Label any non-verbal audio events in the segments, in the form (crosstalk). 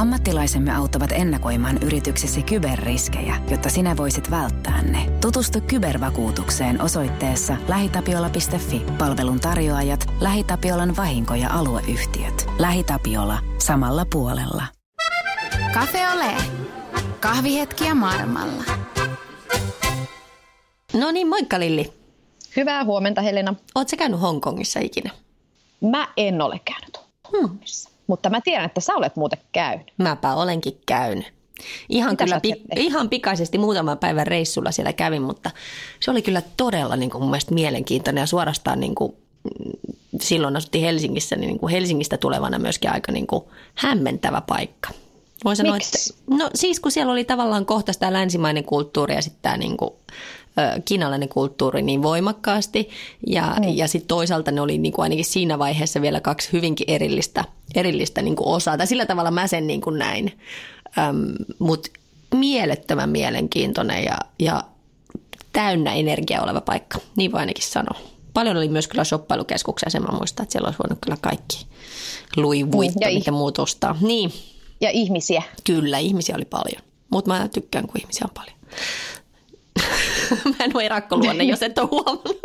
Ammattilaisemme auttavat ennakoimaan yrityksesi kyberriskejä, jotta sinä voisit välttää ne. Tutustu kybervakuutukseen osoitteessa lähitapiola.fi. Palvelun tarjoajat, LähiTapiolan vahinko- ja alueyhtiöt. LähiTapiola. Samalla puolella. Cafe Ole. Kahvihetkiä maailmalla. No niin, moikka Lilli. Hyvää huomenta Helena. Oletko käynyt Hongkongissa ikinä? Mä en ole käynyt Hongkongissa, hmm. Mutta mä tiedän, että sä olet muuten käynyt. Mäpä olenkin käynyt. Ihan, kyllä, pi- ihan pikaisesti muutaman päivän reissulla siellä kävin, mutta se oli kyllä todella niin kuin mun mielestä mielenkiintoinen ja suorastaan niin kuin, mm, silloin asuttiin Helsingissä, niin, niin kuin Helsingistä tulevana myöskin aika niin kuin hämmentävä paikka. Voi sanoa, Miksi? että, no siis kun siellä oli tavallaan kohta tämä länsimainen kulttuuri ja sitten tämä niin kuin, kiinalainen kulttuuri niin voimakkaasti. Ja, mm. ja sitten toisaalta ne oli niin kuin ainakin siinä vaiheessa vielä kaksi hyvinkin erillistä, erillistä niin kuin osaa. Tai sillä tavalla mä sen niin kuin näin. Mutta mielettömän mielenkiintoinen ja, ja täynnä energiaa oleva paikka, niin voi ainakin sanoa. Paljon oli myös kyllä shoppailukeskuksia, sen mä muistan, että siellä olisi voinut kyllä kaikki luivuitta, mm, ja muut ostaa. Niin. Ja ihmisiä. Kyllä, ihmisiä oli paljon. Mutta mä tykkään, kun ihmisiä on paljon. (laughs) mä en ole erakkoluonne, jos et ole huomannut.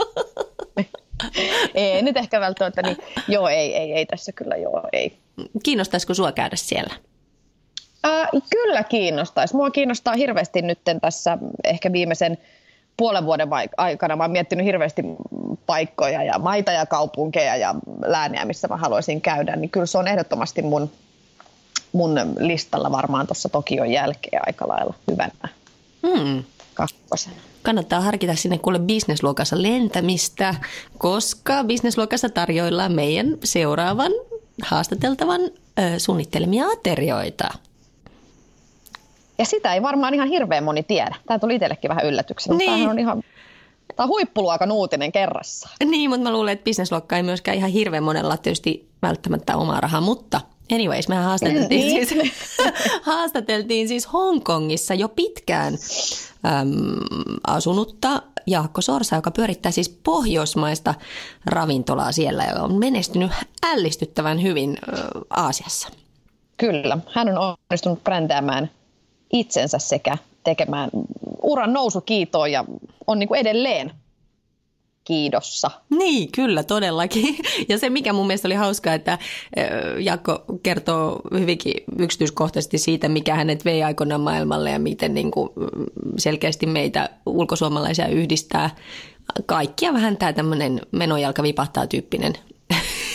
(laughs) (laughs) ei nyt ehkä välttämättä, niin joo, ei, ei, ei tässä kyllä, joo, ei. Kiinnostaisiko sua käydä siellä? Äh, kyllä kiinnostaisi. Mua kiinnostaa hirveästi nyt tässä ehkä viimeisen puolen vuoden aikana. Mä oon miettinyt hirveästi paikkoja ja maita ja kaupunkeja ja lääniä, missä mä haluaisin käydä. Niin kyllä se on ehdottomasti mun, mun listalla varmaan tuossa Tokion jälkeen aika lailla hyvänä. Hmm kakkosena. Kannattaa harkita sinne kuule bisnesluokassa lentämistä, koska bisnesluokassa tarjoillaan meidän seuraavan haastateltavan ö, suunnittelemia aterioita. Ja sitä ei varmaan ihan hirveän moni tiedä. Tämä tuli itsellekin vähän yllätyksenä. Niin. on ihan Tämä on huippuluokan uutinen kerrassa. Niin, mutta mä luulen, että bisnesluokka ei myöskään ihan hirveän monella tietysti välttämättä omaa rahaa, mutta anyways, mehän haastateltiin, niin. siis, (laughs) haastateltiin siis Hongkongissa jo pitkään äm, asunutta Jaakko Sorsa, joka pyörittää siis pohjoismaista ravintolaa siellä ja on menestynyt ällistyttävän hyvin äh, Aasiassa. Kyllä, hän on onnistunut brändäämään itsensä sekä tekemään uran nousukiitoa ja on niin kuin edelleen kiidossa. Niin, kyllä todellakin. (laughs) Ja se, mikä mun mielestä oli hauskaa, että Jakko kertoo hyvinkin yksityiskohtaisesti siitä, mikä hänet vei aikoinaan maailmalle ja miten niin kuin selkeästi meitä ulkosuomalaisia yhdistää kaikkia vähän tämä tämmöinen menojalka vipahtaa tyyppinen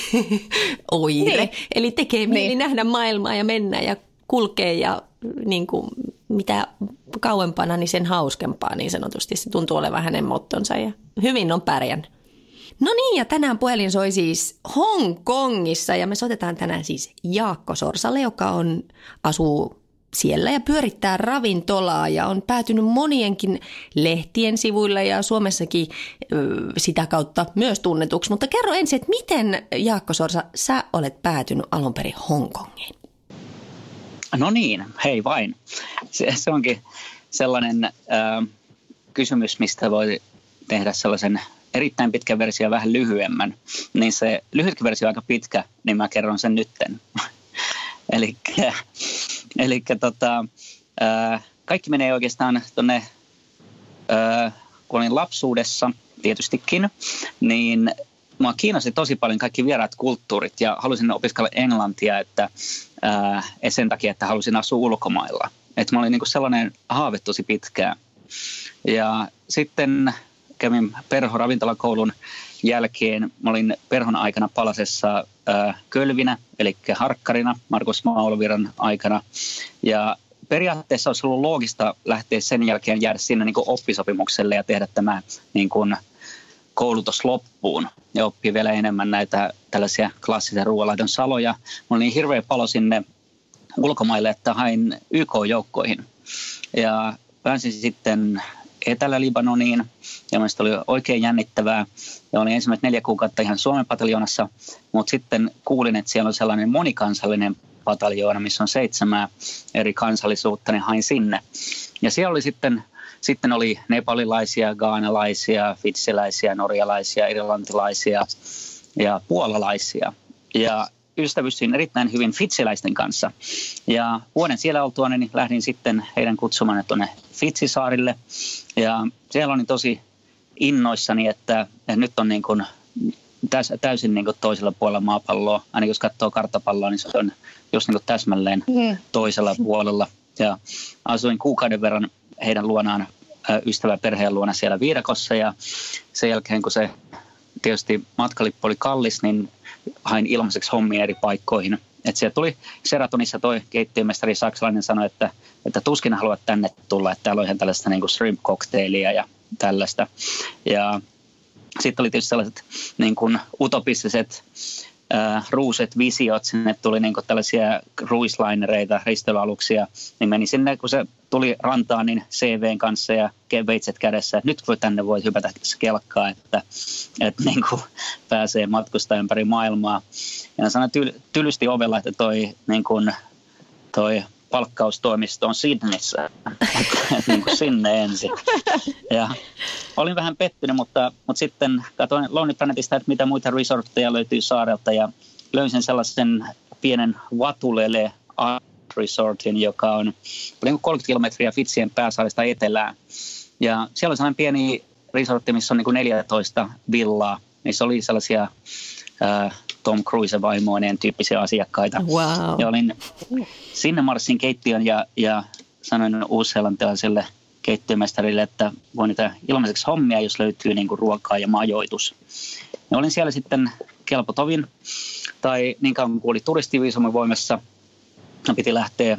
(laughs) oire. Niin. Eli tekee mieli niin. nähdä maailmaa ja mennä ja kulkea ja niin kuin, mitä kauempana, niin sen hauskempaa niin sanotusti. Se tuntuu olevan hänen mottonsa ja hyvin on pärjännyt. No niin, ja tänään puhelin soi siis Hongkongissa ja me soitetaan tänään siis Jaakko Sorsalle, joka on, asuu siellä ja pyörittää ravintolaa ja on päätynyt monienkin lehtien sivuille ja Suomessakin sitä kautta myös tunnetuksi. Mutta kerro ensin, että miten Jaakko Sorsa, sä olet päätynyt alun perin Hongkongiin? No niin, hei vain. Se, se onkin sellainen äh, kysymys, mistä voi tehdä sellaisen erittäin pitkän versio vähän lyhyemmän. Niin se lyhytkin versio on aika pitkä, niin mä kerron sen nytten. (laughs) Eli tota, äh, kaikki menee oikeastaan tuonne, äh, kun olin lapsuudessa tietystikin, niin mua kiinnosti tosi paljon kaikki vieraat kulttuurit ja halusin opiskella englantia, että ää, sen takia, että halusin asua ulkomailla. Että mä olin niin sellainen haave tosi pitkään. Ja sitten kävin Perho ravintolakoulun jälkeen. Mä olin Perhon aikana palasessa ää, Kölvinä, eli harkkarina Markus Maulviran aikana. Ja periaatteessa olisi ollut loogista lähteä sen jälkeen jäädä sinne niin oppisopimukselle ja tehdä tämä niin kuin, koulutus loppuun ja oppii vielä enemmän näitä tällaisia klassisia ruoanlaidon saloja. Mulla oli niin hirveä palo sinne ulkomaille, että hain YK-joukkoihin. Ja pääsin sitten Etelä-Libanoniin ja mielestäni oli oikein jännittävää. Ja olin ensimmäiset neljä kuukautta ihan Suomen pataljoonassa, mutta sitten kuulin, että siellä on sellainen monikansallinen pataljoona, missä on seitsemää eri kansallisuutta, niin hain sinne. Ja siellä oli sitten sitten oli nepalilaisia, gaanalaisia, fitsiläisiä, norjalaisia, irlantilaisia ja puolalaisia. Ja ystävystyin erittäin hyvin fitsiläisten kanssa. Ja vuoden siellä oltua, niin lähdin sitten heidän kutsumaan tuonne Fitsisaarille. Ja siellä olin tosi innoissani, että, nyt on niin kuin täys, täysin niin kuin toisella puolella maapalloa. Aina jos katsoo karttapalloa, niin se on just niin kuin täsmälleen mm. toisella puolella. Ja asuin kuukauden verran heidän luonaan ystävä perheen luona siellä viidakossa ja sen jälkeen kun se tietysti matkalippu oli kallis, niin hain ilmaiseksi hommia eri paikkoihin. Et siellä tuli Seratonissa toi keittiömestari saksalainen sanoi, että, että tuskin haluat tänne tulla, että täällä on ihan tällaista niin kuin shrimp cocktailia ja tällaista. Ja sitten oli tietysti sellaiset niin kuin utopistiset äh, ruuset visiot, sinne tuli niin kuin tällaisia ruislainereita, risteilyaluksia, niin meni sinne, kun se tuli rantaan, niin CVn kanssa ja veitset kädessä, että nyt voi tänne voi hypätä kelkkaa, että, että (laughs) niin kuin pääsee matkustaa ympäri maailmaa. Ja sanoin tyl, tylysti ovella, että toi, niin kuin, toi palkkaustoimisto on että niin kuin sinne ensin. (laughs) Ja olin vähän pettynyt, mutta, mutta sitten katsoin Lonely Planetista, että mitä muita resortteja löytyy saarelta ja löysin sellaisen pienen Vatulele Resortin, joka on 30 kilometriä Fitsien pääsaarista etelään. Ja siellä on sellainen pieni resortti, missä on niin kuin 14 villaa. Niissä oli sellaisia ää, Tom Cruise vaimoineen tyyppisiä asiakkaita. Wow. Ja olin sinne marssin keittiön ja, ja sanoin uusseelantilaiselle keittiömestarille, että voi niitä ilmaiseksi hommia, jos löytyy niin kuin ruokaa ja majoitus. Ja olin siellä sitten kelpotovin, tai niin kauan kuin oli turistiviisumin voimassa, piti lähteä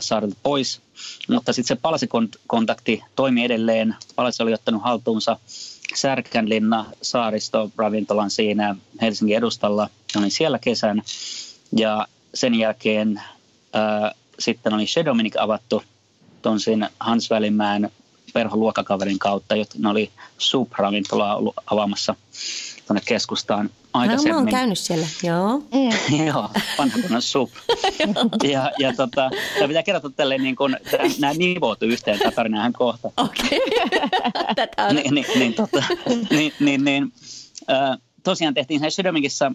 saarelta pois. Mutta sitten se palasikontakti toimi edelleen. Palasi oli ottanut haltuunsa Särkänlinna saaristo ravintolan siinä Helsingin edustalla. Olin siellä kesän ja sen jälkeen ää, sitten oli Shedominic avattu tonsin Hans Välimäen perholuokkakaverin kautta, jotka ne oli Soup-ravintolaa ollut avaamassa tuonne keskustaan aikaisemmin. No, mä oon käynyt siellä, joo. (laughs) Joo, vanha kunnon sup. (laughs) ja, ja tota, tämä pitää kertoa tälleen niin kuin, nämä nivoutuu yhteen, tämä tarina ihan kohta. Okei, okay. (laughs) tätä on. niin, niin, niin, tota, niin, niin, niin äh, tosiaan tehtiin se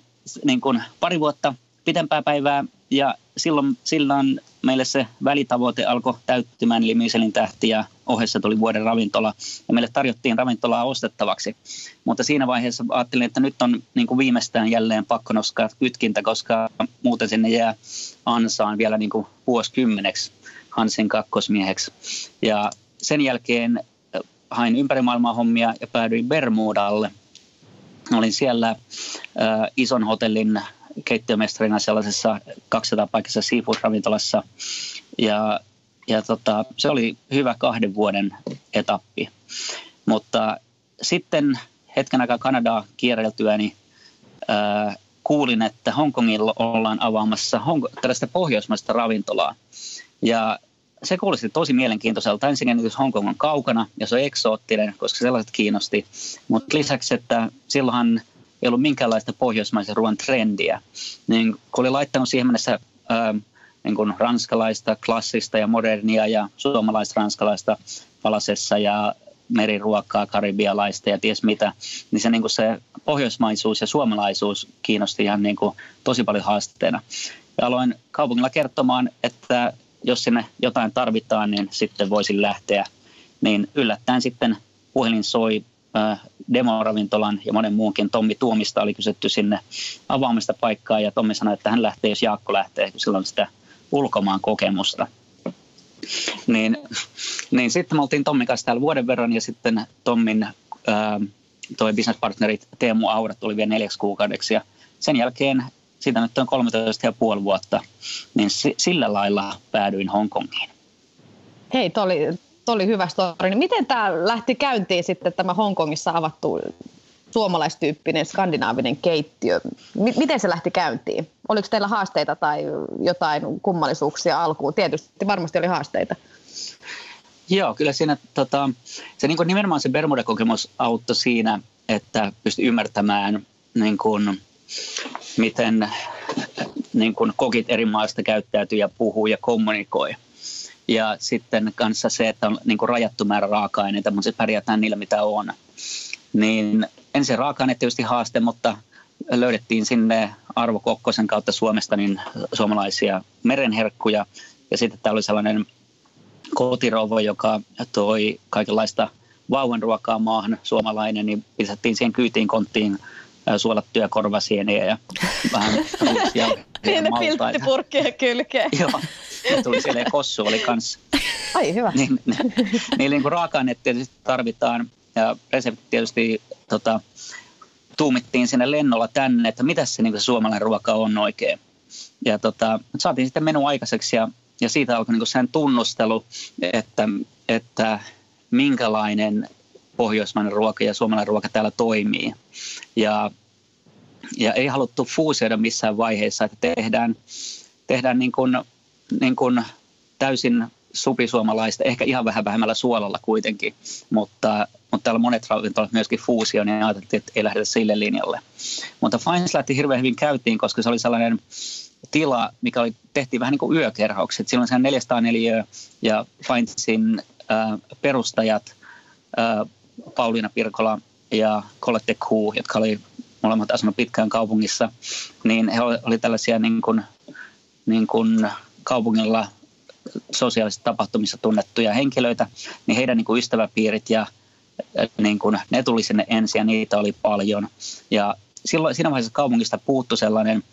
niin kuin pari vuotta pitempää päivää ja silloin, silloin meille se välitavoite alkoi täyttymään, eli Michelin tähti ja ohessa tuli vuoden ravintola. Ja meille tarjottiin ravintolaa ostettavaksi. Mutta siinä vaiheessa ajattelin, että nyt on niin kuin viimeistään jälleen pakko nostaa kytkintä, koska muuten sinne jää ansaan vielä niin kuin vuosikymmeneksi Hansin kakkosmieheksi. Ja sen jälkeen hain ympäri maailmaa hommia ja päädyin Bermudalle. Olin siellä äh, ison hotellin keittiömestarina sellaisessa 200 paikassa seafood-ravintolassa. Ja, ja tota, se oli hyvä kahden vuoden etappi. Mutta sitten hetken aikaa Kanadaa kierreltyäni ää, kuulin, että Hongkongilla ollaan avaamassa Hong- tällaista pohjoismaista ravintolaa. Ja se kuulosti tosi mielenkiintoiselta. Ensinnäkin, Hongkong on kaukana ja se on eksoottinen, koska sellaiset kiinnosti. Mutta lisäksi, että silloinhan ei ollut minkäänlaista pohjoismaisen ruoan trendiä. Niin kun oli laittanut siihen mennessä ää, niin kuin ranskalaista, klassista ja modernia ja suomalaista-ranskalaista palasessa ja meriruokaa, karibialaista ja ties mitä, niin se, niin kuin se pohjoismaisuus ja suomalaisuus kiinnosti ihan niin kuin tosi paljon haasteena. Ja aloin kaupungilla kertomaan, että jos sinne jotain tarvitaan, niin sitten voisin lähteä. Niin yllättäen sitten puhelin soi demoravintolan ja monen muunkin Tommi Tuomista oli kysytty sinne avaamista paikkaa ja Tommi sanoi, että hän lähtee, jos Jaakko lähtee, kun silloin sitä ulkomaan kokemusta. Niin, niin sitten me oltiin Tommin kanssa täällä vuoden verran ja sitten Tommin toi businesspartnerit Teemu Aura tuli vielä neljäksi kuukaudeksi ja sen jälkeen siitä nyt on 13 ja puoli vuotta, niin sillä lailla päädyin Hongkongiin. Hei, toi oli oli hyvä story. Niin miten tämä lähti käyntiin sitten tämä Hongkongissa avattu suomalaistyyppinen skandinaavinen keittiö? M- miten se lähti käyntiin? Oliko teillä haasteita tai jotain kummallisuuksia alkuun? Tietysti varmasti oli haasteita. Joo, kyllä siinä tota, se niin nimenomaan se Bermuda-kokemus auttoi siinä, että pystyi ymmärtämään niin kuin, miten niin kuin kokit eri maista käyttäytyy ja puhuu ja kommunikoi – ja sitten kanssa se, että on niin kuin rajattu määrä raaka-aineita, mutta se pärjätään niillä, mitä on. Niin ensin raaka-aineet tietysti haaste, mutta löydettiin sinne Arvo Kokkosen kautta Suomesta niin suomalaisia merenherkkuja. Ja sitten täällä oli sellainen kotirouva, joka toi kaikenlaista vauvanruokaa maahan, suomalainen, niin pistettiin siihen kyytiin konttiin suolattuja korvasieniä ja vähän (laughs) ruusia Niin ne pilttipurkkien kylkeen. Joo, ne tuli siellä kossu oli kanssa. Ai hyvä. Niin, niin, niin kuin raaka-aineet tietysti tarvitaan ja resepti tietysti tota, tuumittiin sinne lennolla tänne, että mitä se, niin se suomalainen ruoka on oikein. Ja tota, saatiin sitten menu aikaiseksi ja, ja siitä alkoi niin sen tunnustelu, että, että minkälainen pohjoismainen ruoka ja suomalainen ruoka täällä toimii. Ja, ja ei haluttu fuusioida missään vaiheessa, että tehdään, tehdään niin kuin, niin kuin täysin supisuomalaista, ehkä ihan vähän vähemmällä suolalla kuitenkin, mutta, mutta täällä monet ravintolat myöskin fuusio, niin ajateltiin, että ei lähdetä sille linjalle. Mutta Fines lähti hirveän hyvin käytiin, koska se oli sellainen tila, mikä oli, tehtiin vähän niin kuin yökerhaukset. Silloin se 404 ja Finesin äh, perustajat äh, Pauliina Pirkola ja Colette Kuu, jotka oli molemmat asunut pitkään kaupungissa, niin he oli tällaisia niin kuin, niin kuin kaupungilla sosiaalisissa tapahtumissa tunnettuja henkilöitä, niin heidän niin kuin ystäväpiirit ja niin kuin, ne tuli sinne ensin ja niitä oli paljon. Ja silloin, siinä vaiheessa kaupungista puuttu sellainen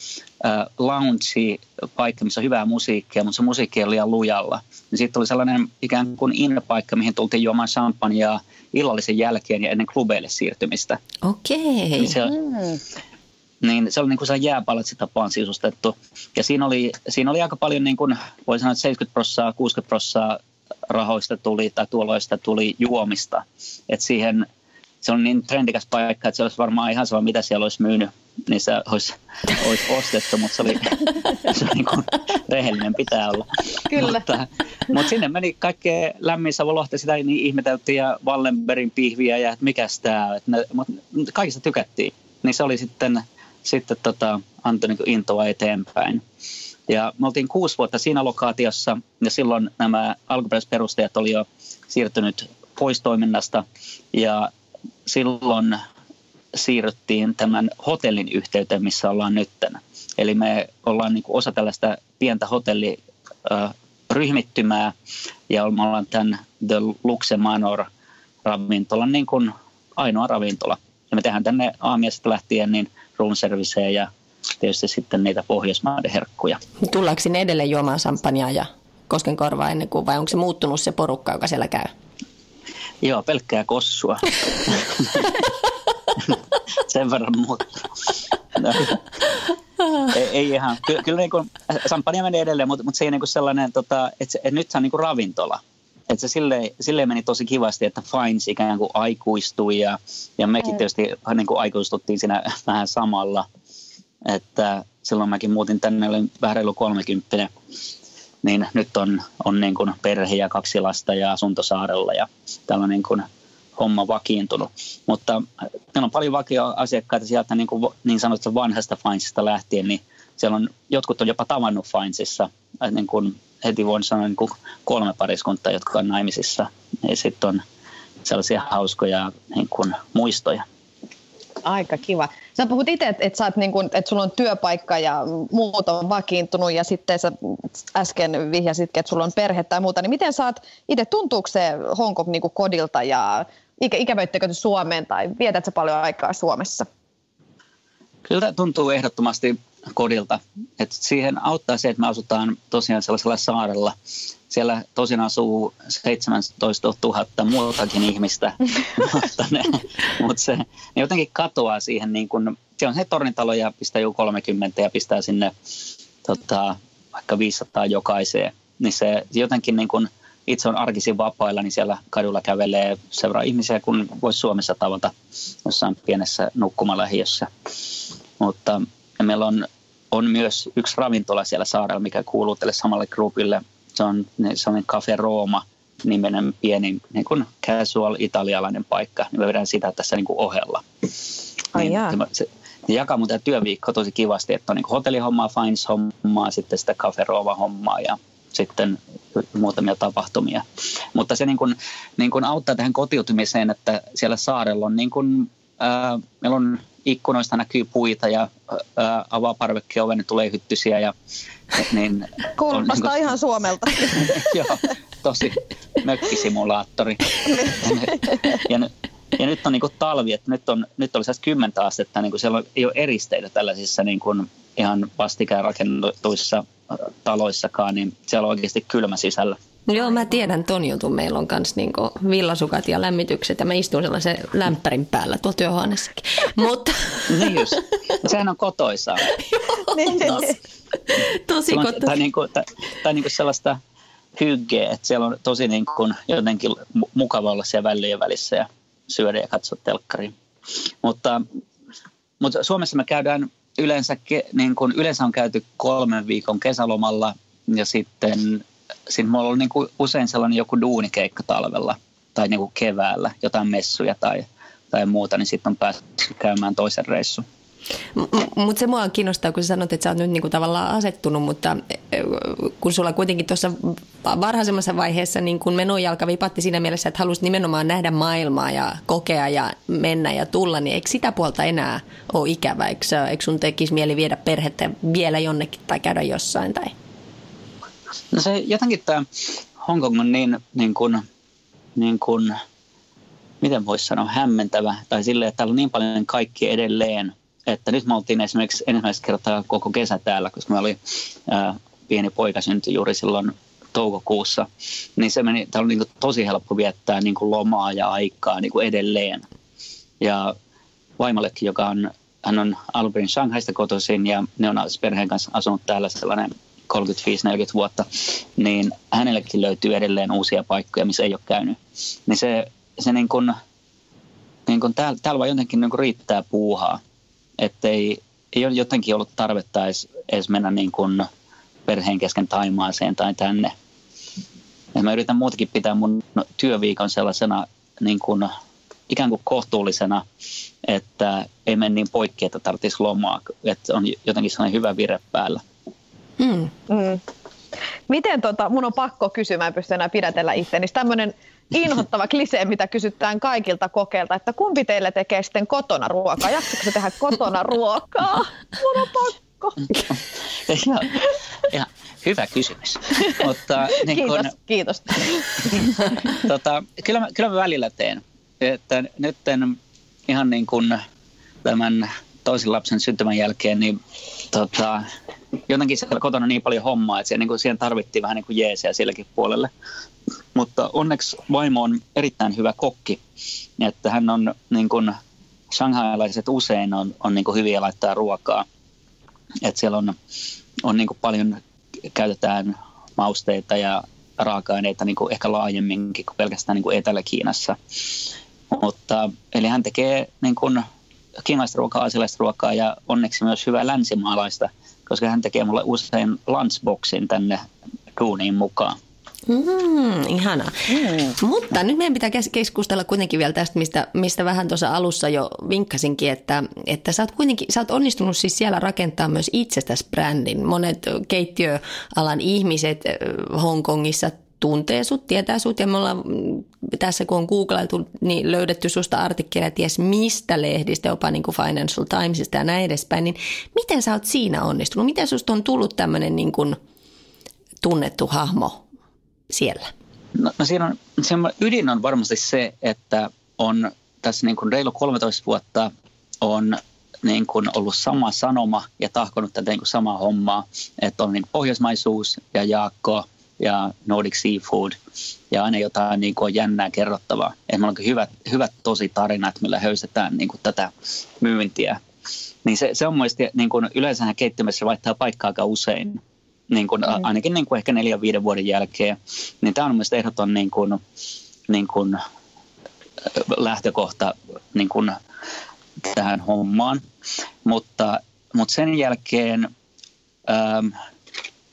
äh, lounge-paikka, missä on hyvää musiikkia, mutta se musiikki oli liian lujalla. Ja siitä tuli sellainen ikään kuin in-paikka, mihin tultiin juomaan champagnea illallisen jälkeen ja ennen klubeille siirtymistä. Okei. Niin se, mm. Niin se oli niin kuin se jääpalatsi tapaan sisustettu. Ja siinä oli, siinä oli aika paljon, niin kuin, voi sanoa, että 70 prosenttia, 60 prosenttia rahoista tuli tai tuoloista tuli juomista. Et siihen se on niin trendikäs paikka, että se olisi varmaan ihan sama, mitä siellä olisi myynyt, niin se olisi, olisi ostettu, mutta se oli, se oli niin kuin, rehellinen pitää olla. Kyllä. Mutta, mutta sinne meni kaikkea lämmin savulohta, sitä niin ihmeteltiin ja Wallenbergin pihviä ja että mikäs tämä, että ne, mutta kaikista tykättiin. Niin se oli sitten, sitten tota, antoi niin intoa eteenpäin. Ja me oltiin kuusi vuotta siinä lokaatiossa ja silloin nämä alkuperäiset perustajat oli jo siirtynyt pois toiminnasta ja silloin siirryttiin tämän hotellin yhteyteen, missä ollaan nyt. Eli me ollaan niin osa tällaista pientä hotelliryhmittymää ja me ollaan tämän The Luxe Manor ravintolan niin ainoa ravintola. Ja me tehdään tänne aamiaisesta lähtien niin room servicea ja tietysti sitten niitä Pohjoismaiden herkkuja. Tullaanko sinne edelleen juomaan sampanjaa ja koskenkorvaa ennen kuin, vai onko se muuttunut se porukka, joka siellä käy? Joo, pelkkää kossua. (laughs) Sen verran muuta. No. ei, ei ihan. Kyllä, kyllä niin kuin, sampania menee edelleen, mutta, mutta se ei niin kuin sellainen, tota, että, se, että nyt se on niin kuin ravintola. Että se silleen, silleen meni tosi kivasti, että Fines ikään kuin aikuistui ja, ja mekin mm. tietysti niin kuin aikuistuttiin siinä vähän samalla. Että silloin mäkin muutin tänne, olin vähän reilu 30 niin nyt on, on niin kuin perhe ja kaksi lasta ja asuntosaarella ja on niin kuin homma vakiintunut. Mutta meillä on paljon vakioasiakkaita sieltä niin, kuin niin sanotusta vanhasta Finesista lähtien, niin siellä on, jotkut on jopa tavannut Finesissa, niin kuin heti voin sanoa niin kuin kolme pariskuntaa, jotka on naimisissa. Ja sitten on sellaisia hauskoja niin kuin muistoja. Aika kiva. Sä puhut itse, että, että, niin kuin, että sulla on työpaikka ja muut on vakiintunut ja sitten sä äsken vihjasitkin, että sulla on perhe tai muuta, niin miten saat itse, tuntuuko se Hongkong niin kodilta ja ikä, ikävöittekö Suomeen tai vietätkö paljon aikaa Suomessa? Kyllä tuntuu ehdottomasti kodilta. Et siihen auttaa se, että me asutaan tosiaan sellaisella saarella. Siellä tosin asuu 17 000 muutakin ihmistä, (laughs) mutta, ne, mutta se, ne jotenkin katoaa siihen, niin kun, se on se tornitalo ja pistää joku 30 ja pistää sinne tota, vaikka 500 jokaiseen. Niin se jotenkin niin kun, itse on arkisin vapailla, niin siellä kadulla kävelee seuraa ihmisiä, kun voisi Suomessa tavata jossain pienessä nukkumalähiössä. Mutta meillä on on myös yksi ravintola siellä saarella, mikä kuuluu tälle samalle grupille. Se on sellainen Cafe Roma nimenen pieni niin kuin casual italialainen paikka. Niin me vedän sitä tässä niin kuin ohella. Ai niin, se, se jakaa muuten työviikko tosi kivasti, että on niin hotellihommaa, Fines-hommaa, sitten sitä Cafe Roma-hommaa ja sitten muutamia tapahtumia. Mutta se niin kuin, niin kuin auttaa tähän kotiutumiseen, että siellä saarella on, niin kuin, ää, meillä on ikkunoista näkyy puita ja ää, avaa parvekkeoven, niin tulee hyttysiä. Ja, niin (laughs) Kuulostaa niin ihan Suomelta. (laughs) joo, tosi mökkisimulaattori. (laughs) ja, ja, ja nyt on niin kuin talvi, että nyt, on, nyt oli 10 astetta, niin kuin siellä ei ole eristeitä tällaisissa niin kuin ihan vastikään rakennetuissa taloissakaan, niin siellä on oikeasti kylmä sisällä. Joo, mä tiedän ton jutun. Meillä on myös niinku villasukat ja lämmitykset ja mä istun sellaisen lämpärin päällä tuolla työhuoneessakin. (laughs) Mutta... niin just. Sehän on kotoisaa. (laughs) Joo, tosi, tosi kotoisaa. Tai, niinku, tai, tai niinku sellaista hyggeä, että siellä on tosi niinku jotenkin mukava olla siellä väliin välissä ja syödä ja katsoa telkkariin. Mutta, mutta Suomessa me käydään yleensä, niin kuin, yleensä on käyty kolmen viikon kesälomalla ja sitten siinä mulla on niin kuin usein sellainen joku duunikeikka talvella tai niin kuin keväällä, jotain messuja tai, tai muuta, niin sitten on päässyt käymään toisen reissun. Mutta se mua kiinnostaa, kun sä sanot, että sä oot nyt niinku tavallaan asettunut, mutta kun sulla kuitenkin tuossa varhaisemmassa vaiheessa niin kun menojalka vipatti siinä mielessä, että halusit nimenomaan nähdä maailmaa ja kokea ja mennä ja tulla, niin eikö sitä puolta enää ole ikävä? Eikö, eikö sun tekisi mieli viedä perhettä vielä jonnekin tai käydä jossain? Tai? No se jotenkin tämä Hongkong on niin, niin kuin, niin kuin, miten voisi sanoa, hämmentävä. Tai silleen, että täällä on niin paljon kaikki edelleen. Että nyt me oltiin esimerkiksi ensimmäistä kertaa koko kesä täällä, koska me oli ää, pieni poika syntyi juuri silloin toukokuussa. Niin se meni, täällä on niin tosi helppo viettää niin kuin lomaa ja aikaa niin kuin edelleen. Ja vaimollekin, joka on, hän on Alberin Shanghaista kotoisin ja ne on perheen kanssa asunut täällä sellainen 35-40 vuotta, niin hänellekin löytyy edelleen uusia paikkoja, missä ei ole käynyt. Niin se, se niin kuin, niin kuin täällä, täällä vaan jotenkin niin kuin riittää puuhaa, että ei, ole jotenkin ollut tarvetta edes, edes mennä niin kuin perheen kesken Taimaaseen tai tänne. Ja mä yritän muutakin pitää mun työviikon sellaisena niin kuin, ikään kuin kohtuullisena, että ei mene niin poikki, että tarvitsisi lomaa, että on jotenkin sellainen hyvä vire päällä. Mm. Mm. Miten tota, mun on pakko kysyä, mä en pysty enää pidätellä itse, niin tämmöinen inhottava (laughs) klisee, mitä kysytään kaikilta kokeilta, että kumpi teille tekee sitten kotona ruokaa? Jaksatko se tehdä kotona ruokaa? Mun on pakko. (laughs) ja, ja, hyvä kysymys. Mutta, (laughs) niin kiitos, kun, kiitos. tota, kyllä, mä, kyllä mä välillä teen. Että nyt ihan niin kuin tämän toisen lapsen syntymän jälkeen, niin tota, jotenkin siellä kotona niin paljon hommaa, että siellä, niin kuin, siihen tarvittiin vähän niin kuin jeesiä silläkin puolelle. Mutta onneksi vaimo on erittäin hyvä kokki, että hän on niin kuin, shanghailaiset usein on, on niin kuin hyviä laittaa ruokaa. Että siellä on, on niin kuin paljon, käytetään mausteita ja raaka-aineita niin kuin ehkä laajemminkin kuin pelkästään niin kuin Etelä-Kiinassa. Mutta, eli hän tekee niin kuin kiinalaista ruokaa, asialaista ruokaa ja onneksi myös hyvää länsimaalaista, koska hän tekee mulle usein lunchboxin tänne duuniin mukaan. Mm, ihana. Mm. Mutta nyt meidän pitää keskustella kuitenkin vielä tästä, mistä, mistä vähän tuossa alussa jo vinkkasinkin, että, että sä oot kuitenkin, sä oot onnistunut siis siellä rakentaa myös itsestäsi brändin. Monet keittiöalan ihmiset Hongkongissa tuntee sut, tietää sut ja me ollaan tässä kun on googlailtu, niin löydetty susta artikkeleja ties mistä lehdistä, jopa niin kuin Financial Timesista ja näin edespäin, niin miten sä oot siinä onnistunut? Miten susta on tullut tämmöinen niin kuin tunnettu hahmo siellä? No, no siinä on, siinä ydin on varmasti se, että on tässä niin kuin reilu 13 vuotta on niin kuin ollut sama sanoma ja tahkonut tätä niin kuin samaa hommaa, että on niin pohjoismaisuus ja Jaakko – ja Nordic Seafood ja aina jotain niin kuin jännää kerrottavaa. Että meillä on hyvät, hyvät tosi tarinat, millä höystetään niin kuin tätä myyntiä. Niin se, se on mielestäni, niin kuin yleensähän keittiössä vaihtaa paikkaa aika usein, niin kuin, mm. ainakin niin kuin ehkä neljän viiden vuoden jälkeen. Niin tämä on mielestäni ehdoton niin kuin, niin kuin lähtökohta niin kuin tähän hommaan. Mutta, mutta sen jälkeen ähm,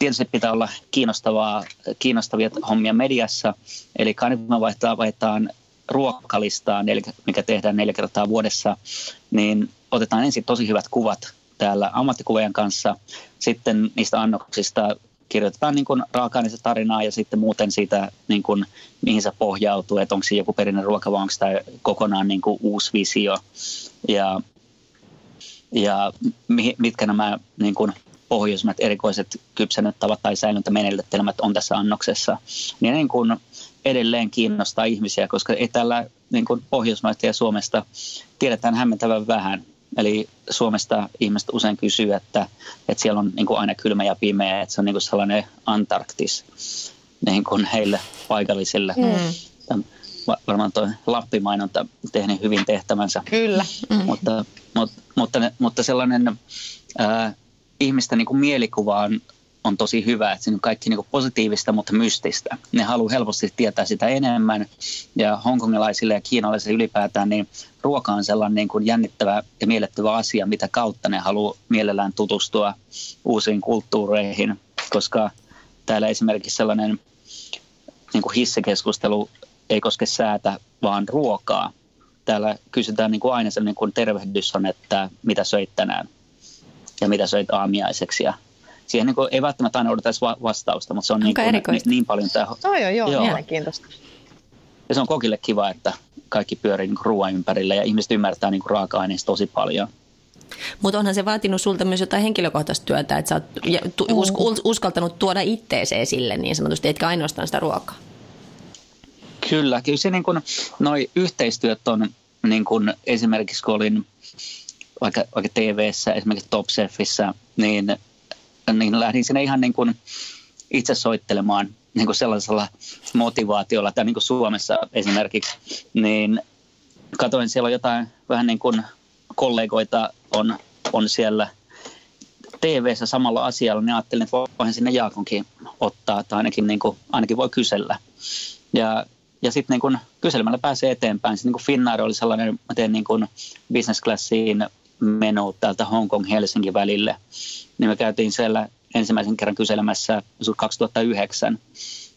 tietysti pitää olla kiinnostavaa, kiinnostavia hommia mediassa. Eli kanava vaihtaa, vaihtaa ruokalistaan, mikä tehdään neljä kertaa vuodessa, niin otetaan ensin tosi hyvät kuvat täällä ammattikuvajan kanssa. Sitten niistä annoksista kirjoitetaan niin raaka tarinaa ja sitten muuten siitä, niin kuin, mihin se pohjautuu, että onko se joku perinne ruoka vai onko tämä kokonaan niin kuin uusi visio. Ja ja mitkä nämä niin kuin pohjoismat erikoiset kypsennettavat tai säilyntämenetelmät on tässä annoksessa, niin, niin kuin edelleen kiinnostaa ihmisiä, koska ei täällä niin kuin Pohjoismaista ja Suomesta tiedetään hämmentävän vähän. Eli Suomesta ihmiset usein kysyy, että, että siellä on niin kuin aina kylmä ja pimeä, että se on niin kuin sellainen Antarktis niin kuin heille paikallisille. Mm. Varmaan tuo Lappimainonta tehnyt hyvin tehtävänsä. Kyllä. Mm. Mutta, mutta, mutta, mutta sellainen ää, ihmisten niin kuin mielikuva on, on tosi hyvä, että se on kaikki niin kuin positiivista, mutta mystistä. Ne haluaa helposti tietää sitä enemmän ja hongkongilaisille ja kiinalaisille ylipäätään, niin ruoka on sellainen niin kuin jännittävä ja miellyttävä asia, mitä kautta ne haluaa mielellään tutustua uusiin kulttuureihin, koska täällä esimerkiksi sellainen niin kuin hissikeskustelu ei koske säätä, vaan ruokaa. Täällä kysytään niin kuin aina sellainen kuin tervehdys on, että mitä söit tänään ja mitä söit aamiaiseksi. Ja siihen niin kuin, ei välttämättä aina odota vastausta, mutta se on niin, kuin, niin, niin paljon tämä... Oh, joo, joo, joo, mielenkiintoista. Ja se on kokille kiva, että kaikki pyörii niin ruoan ympärillä ja ihmiset ymmärtää niin raaka-aineista tosi paljon. Mutta onhan se vaatinut sulta myös jotain henkilökohtaista työtä, että sä oot mm. uskaltanut tuoda itteeseen esille niin sanotusti, etkä ainoastaan sitä ruokaa. Kyllä, kyllä se niin kuin, noi yhteistyöt on niin kuin esimerkiksi kun olin vaikka, vaikka TV-ssä, esimerkiksi Top Chefissa, niin, niin lähdin sinne ihan niin kuin itse soittelemaan niin kuin sellaisella motivaatiolla, tai niin kuin Suomessa esimerkiksi, niin katoin siellä on jotain vähän niin kuin kollegoita on, on siellä TV-ssä samalla asialla, niin ajattelin, että voihan sinne Jaakonkin ottaa, tai ainakin, niin kuin, ainakin voi kysellä. Ja, ja sitten niin kyselemällä pääsee eteenpäin. Sitten niin Finnair oli sellainen, mä teen niin kuin business classiin meno täältä Hongkong-Helsinki välille. Niin me käytiin siellä ensimmäisen kerran kyselemässä 2009.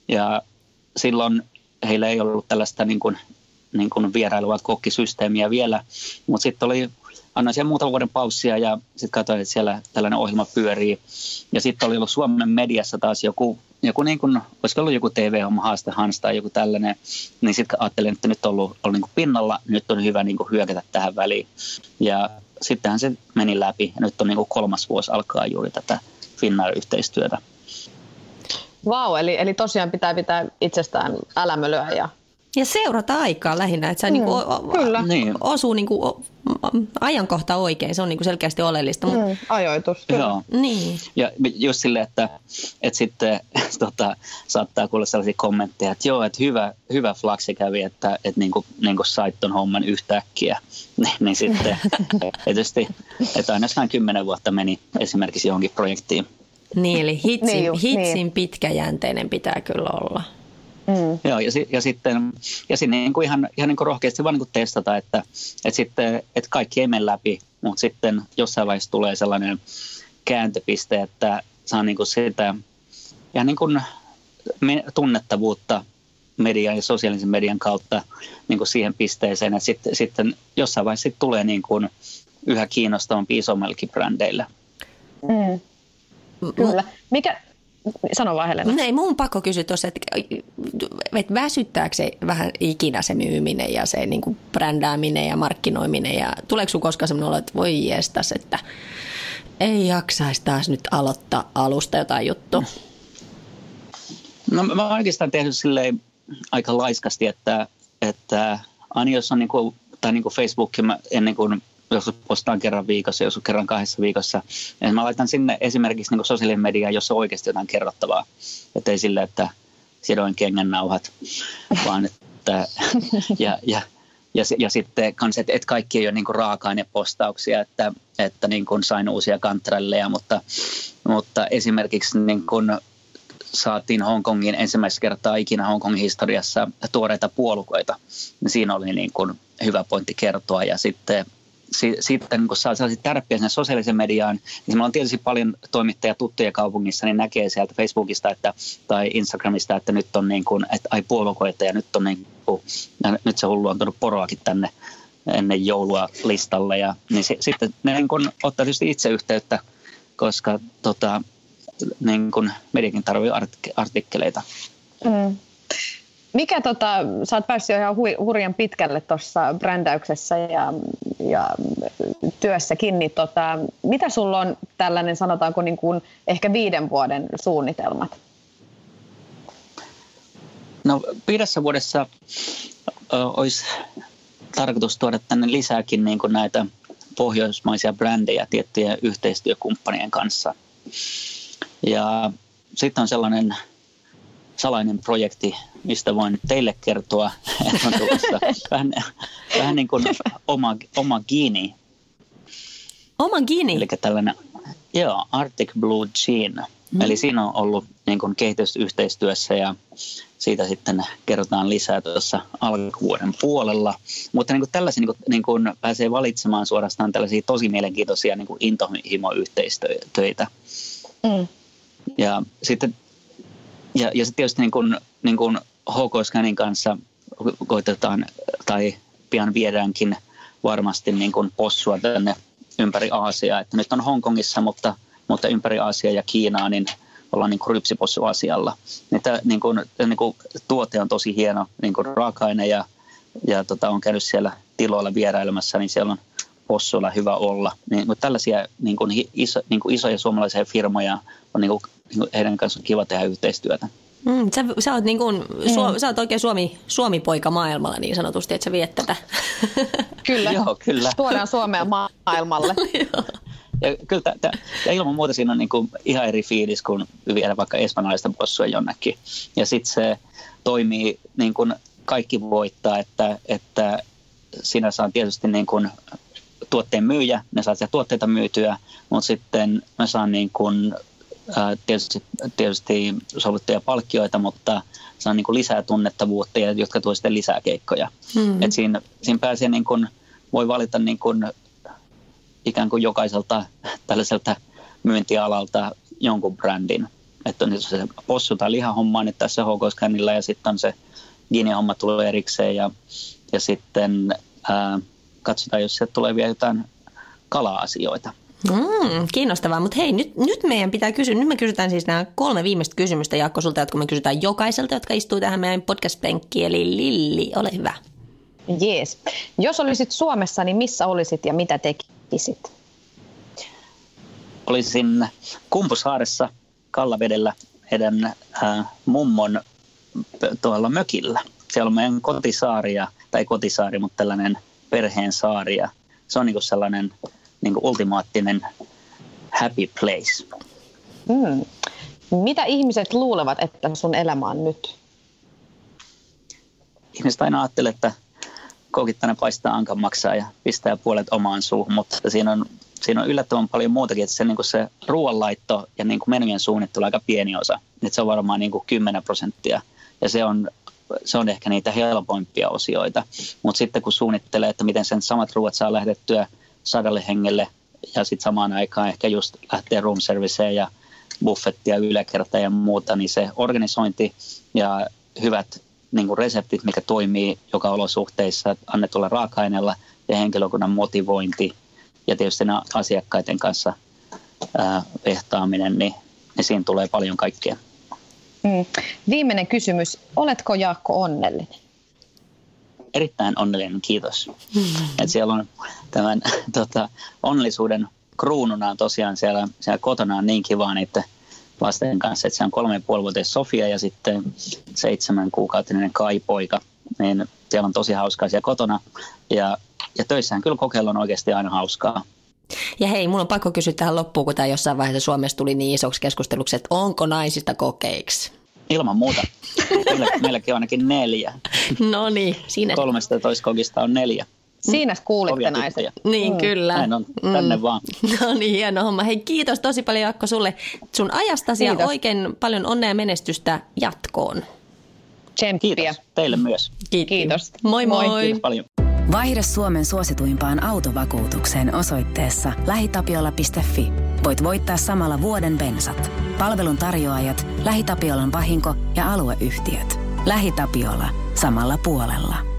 Ja silloin heillä ei ollut tällaista niin kuin, niin kuin vierailua kokkisysteemiä vielä, mutta sitten oli annoin siellä muutaman vuoden paussia ja sitten katsoin, että siellä tällainen ohjelma pyörii. Ja sitten oli ollut Suomen mediassa taas joku, joku niin kuin, olisiko ollut joku TV-homma, haaste Hans tai joku tällainen. Niin sitten ajattelin, että nyt on ollut, ollut niin kuin pinnalla, nyt on hyvä niin kuin hyökätä tähän väliin. Ja sittenhän se meni läpi ja nyt on niin kuin kolmas vuosi alkaa juuri tätä Finnair-yhteistyötä. Vau, wow, eli, eli tosiaan pitää pitää itsestään älämölyä ja ja seurata aikaa lähinnä, että se mm, niinku, kyllä. Niin. osuu niinku, ajankohta oikein, se on niinku selkeästi oleellista. Mm, ajoitus. Kyllä. Joo. Niin. Ja just silleen, että, että sitten (laughs) tota, saattaa kuulla sellaisia kommentteja, että joo, että hyvä, hyvä flaksi kävi, että, että niinku, niinku sait ton homman yhtäkkiä. (laughs) niin, niin sitten (laughs) tietysti, että aina kymmenen vuotta meni esimerkiksi johonkin projektiin. Niin, eli hitsin, niin just, hitsin niin. pitkäjänteinen pitää kyllä olla. Mm. Joo, ja, ja sitten, ja sitten niin kuin ihan, ihan niin kuin rohkeasti vaan niin kuin testata, että, että, sitten, että kaikki ei mene läpi, mutta sitten jossain vaiheessa tulee sellainen kääntöpiste, että saa niin kuin sitä ihan niin kuin tunnettavuutta median ja sosiaalisen median kautta niin kuin siihen pisteeseen, että sitten, sitten jossain vaiheessa sitten tulee niin kuin yhä kiinnostavampi isommallekin brändeille. Mm. Kyllä. Mikä, Sano vaan Helena. No ei, mun pakko kysyä tuossa, että, että väsyttääkö se vähän ikinä se myyminen ja se niin kuin brändääminen ja markkinoiminen ja tuleeko sinulla koskaan sellainen olo, että voi jestas, että ei jaksaisi taas nyt aloittaa alusta jotain juttu? No mä oon oikeastaan tehnyt silleen aika laiskasti, että, että aina jos on niin kuin, tai niin kuin Facebookin mä ennen kuin joskus postaan kerran viikossa, joskus kerran kahdessa viikossa. Ja mä laitan sinne esimerkiksi niin sosiaalinen media, jossa on oikeasti jotain kerrottavaa. Että ei sille, että sidoin kengän nauhat, vaan että, (laughs) ja, ja, ja, ja sitten kans, että, että kaikki ei ole niin raaka-ainepostauksia, että, että niin kuin sain uusia kantrelleja, mutta, mutta esimerkiksi niin kuin saatiin Hongkongin ensimmäistä kertaa ikinä Hongkongin historiassa tuoreita puolukoita. Siinä oli niin kuin hyvä pointti kertoa ja sitten sitten kun saa sellaisia tärppiä sinne sosiaalisen mediaan, niin on tietysti paljon toimittajia tuttuja kaupungissa, niin näkee sieltä Facebookista että, tai Instagramista, että nyt on niin kuin, että ai puolukoita ja nyt on niin kuin, nyt se hullu on tullut poroakin tänne ennen joulua listalle. Ja, niin sitten ne niin kuin, ottaa tietysti itse yhteyttä, koska tota, niin kuin mediakin tarvitsee artikkeleita. Mm. Mikä tota, sä oot päässyt jo ihan hurjan pitkälle tuossa brändäyksessä ja, ja työssäkin, niin tota, mitä sulla on tällainen sanotaanko niin kuin ehkä viiden vuoden suunnitelmat? No viidessä vuodessa ö, olisi tarkoitus tuoda tänne lisääkin niin kuin näitä pohjoismaisia brändejä tiettyjen yhteistyökumppanien kanssa. Ja sitten on sellainen salainen projekti, mistä voin teille kertoa, (laughs) on tulossa vähän, vähän niin kuin oma, oma gini. Oma gini? Eli tällainen, joo, Arctic Blue Jean. Mm. Eli siinä on ollut niin kuin kehitysyhteistyössä ja siitä sitten kerrotaan lisää tuossa alkuvuoden puolella. Mutta niin kuin tällaisia niin kuin, niin kuin pääsee valitsemaan suorastaan tällaisia tosi mielenkiintoisia niin kuin intohimoyhteistyötä. Mm. Ja sitten ja, ja sitten tietysti niin kuin, niin kuin HK Scanin kanssa koitetaan tai pian viedäänkin varmasti niin kuin possua tänne ympäri Aasiaa. Että nyt on Hongkongissa, mutta, mutta ympäri Aasiaa ja Kiinaa, niin ollaan niin rypsipossuasialla. Niin tämä niin kuin, niin kuin, tuote on tosi hieno niin kuin raaka-aine ja, ja tota, on käynyt siellä tiloilla vierailemassa, niin siellä on possuilla hyvä olla. Niin, mutta tällaisia niin kuin, iso, niin kuin isoja suomalaisia firmoja on niin kuin heidän kanssaan kiva tehdä yhteistyötä. Mm, sä, sä, oot niin kuin, mm. sä oot oikein Suomi, Suomi-poika maailmalla niin sanotusti, että sä viet tätä. (laughs) Kyllä, Joo, kyllä. tuodaan Suomea maailmalle. (laughs) ja, kyllä t- t- ja ilman muuta siinä on niin kuin ihan eri fiilis kuin viedä vaikka espanjalaista possua jonnekin. Ja sitten se toimii niin kuin kaikki voittaa, että, että sinä saa tietysti niin kuin tuotteen myyjä, ne saa tuotteita myytyä, mutta sitten mä saan niin kuin, ää, tietysti, tietysti sovittuja palkkioita, mutta saan niin kuin lisää tunnettavuutta, ja, jotka tuo sitten lisää keikkoja. Mm-hmm. Et siinä, siinä pääsee niin kuin, voi valita niin kuin, ikään kuin jokaiselta tällaiselta myyntialalta jonkun brändin. Että on se possu tai lihahomma niin tässä hk ja sitten on se Gini-homma tulee erikseen ja, ja sitten ää, katsotaan, jos sieltä tulee vielä jotain kala-asioita. Mm, kiinnostavaa, mutta hei, nyt, nyt meidän pitää kysyä, nyt me kysytään siis nämä kolme viimeistä kysymystä Jaakko sulta, jotka me kysytään jokaiselta, jotka istuu tähän meidän podcast-penkkiin, eli Lilli, ole hyvä. Jees. Jos olisit Suomessa, niin missä olisit ja mitä tekisit? Olisin Kumpusaaressa Kallavedellä meidän äh, mummon tuolla mökillä. Siellä on meidän kotisaari, tai kotisaari, mutta tällainen perheen saari se on niin kuin sellainen niin kuin ultimaattinen happy place. Mm. Mitä ihmiset luulevat, että sun elämä on nyt? Ihmiset aina ajattelee, että koukittainen paistaa ankan maksaa ja pistää puolet omaan suuhun, mutta siinä on, siinä on yllättävän paljon muutakin, että se, niin kuin se ruoanlaitto ja niin kuin menujen suunnittelu on aika pieni osa. Että se on varmaan niin kuin 10 prosenttia ja se on se on ehkä niitä helpoimpia osioita. Mutta sitten kun suunnittelee, että miten sen samat ruoat saa lähdettyä sadalle hengelle ja sitten samaan aikaan ehkä just lähtee room serviceen ja buffettia, yläkertaa ja muuta, niin se organisointi ja hyvät niin kuin reseptit, mikä toimii joka olosuhteissa annetulla raaka-aineella ja henkilökunnan motivointi ja tietysti asiakkaiden kanssa ää, vehtaaminen, niin, niin siinä tulee paljon kaikkea. Mm. Viimeinen kysymys. Oletko Jaakko onnellinen? Erittäin onnellinen, kiitos. Mm. Et siellä on tämän (laughs) tota, onnellisuuden kruununa on tosiaan siellä, siellä kotona on niin kiva niiden lasten kanssa, että se on kolme ja Sofia ja sitten seitsemän kuukautinen Kai-poika. Niin siellä on tosi hauskaa siellä kotona ja, ja töissähän kyllä kokeilu on oikeasti aina hauskaa. Ja hei, mun on pakko kysyä tähän loppuun, kun tämä jossain vaiheessa Suomessa tuli niin isoksi keskusteluksi, että onko naisista kokeiksi? Ilman muuta. Meillä, meilläkin on ainakin neljä. No niin, siinä. Kolmesta toista kokista on neljä. Siinä kuulitte naiset. Niin, mm. kyllä. Näin on, tänne mm. vaan. (laughs) No niin, hieno homma. Hei, kiitos tosi paljon Jaakko sulle sun ajastasi kiitos. ja oikein paljon onnea ja menestystä jatkoon. Tsemppiä. Kiitos teille myös. Kiitos. Kiitos. Moi moi. moi. Kiitos paljon. Vaihda Suomen suosituimpaan autovakuutukseen osoitteessa lähitapiola.fi. Voit voittaa samalla vuoden bensat. Palvelun tarjoajat, LähiTapiolan vahinko ja alueyhtiöt. LähiTapiola. Samalla puolella.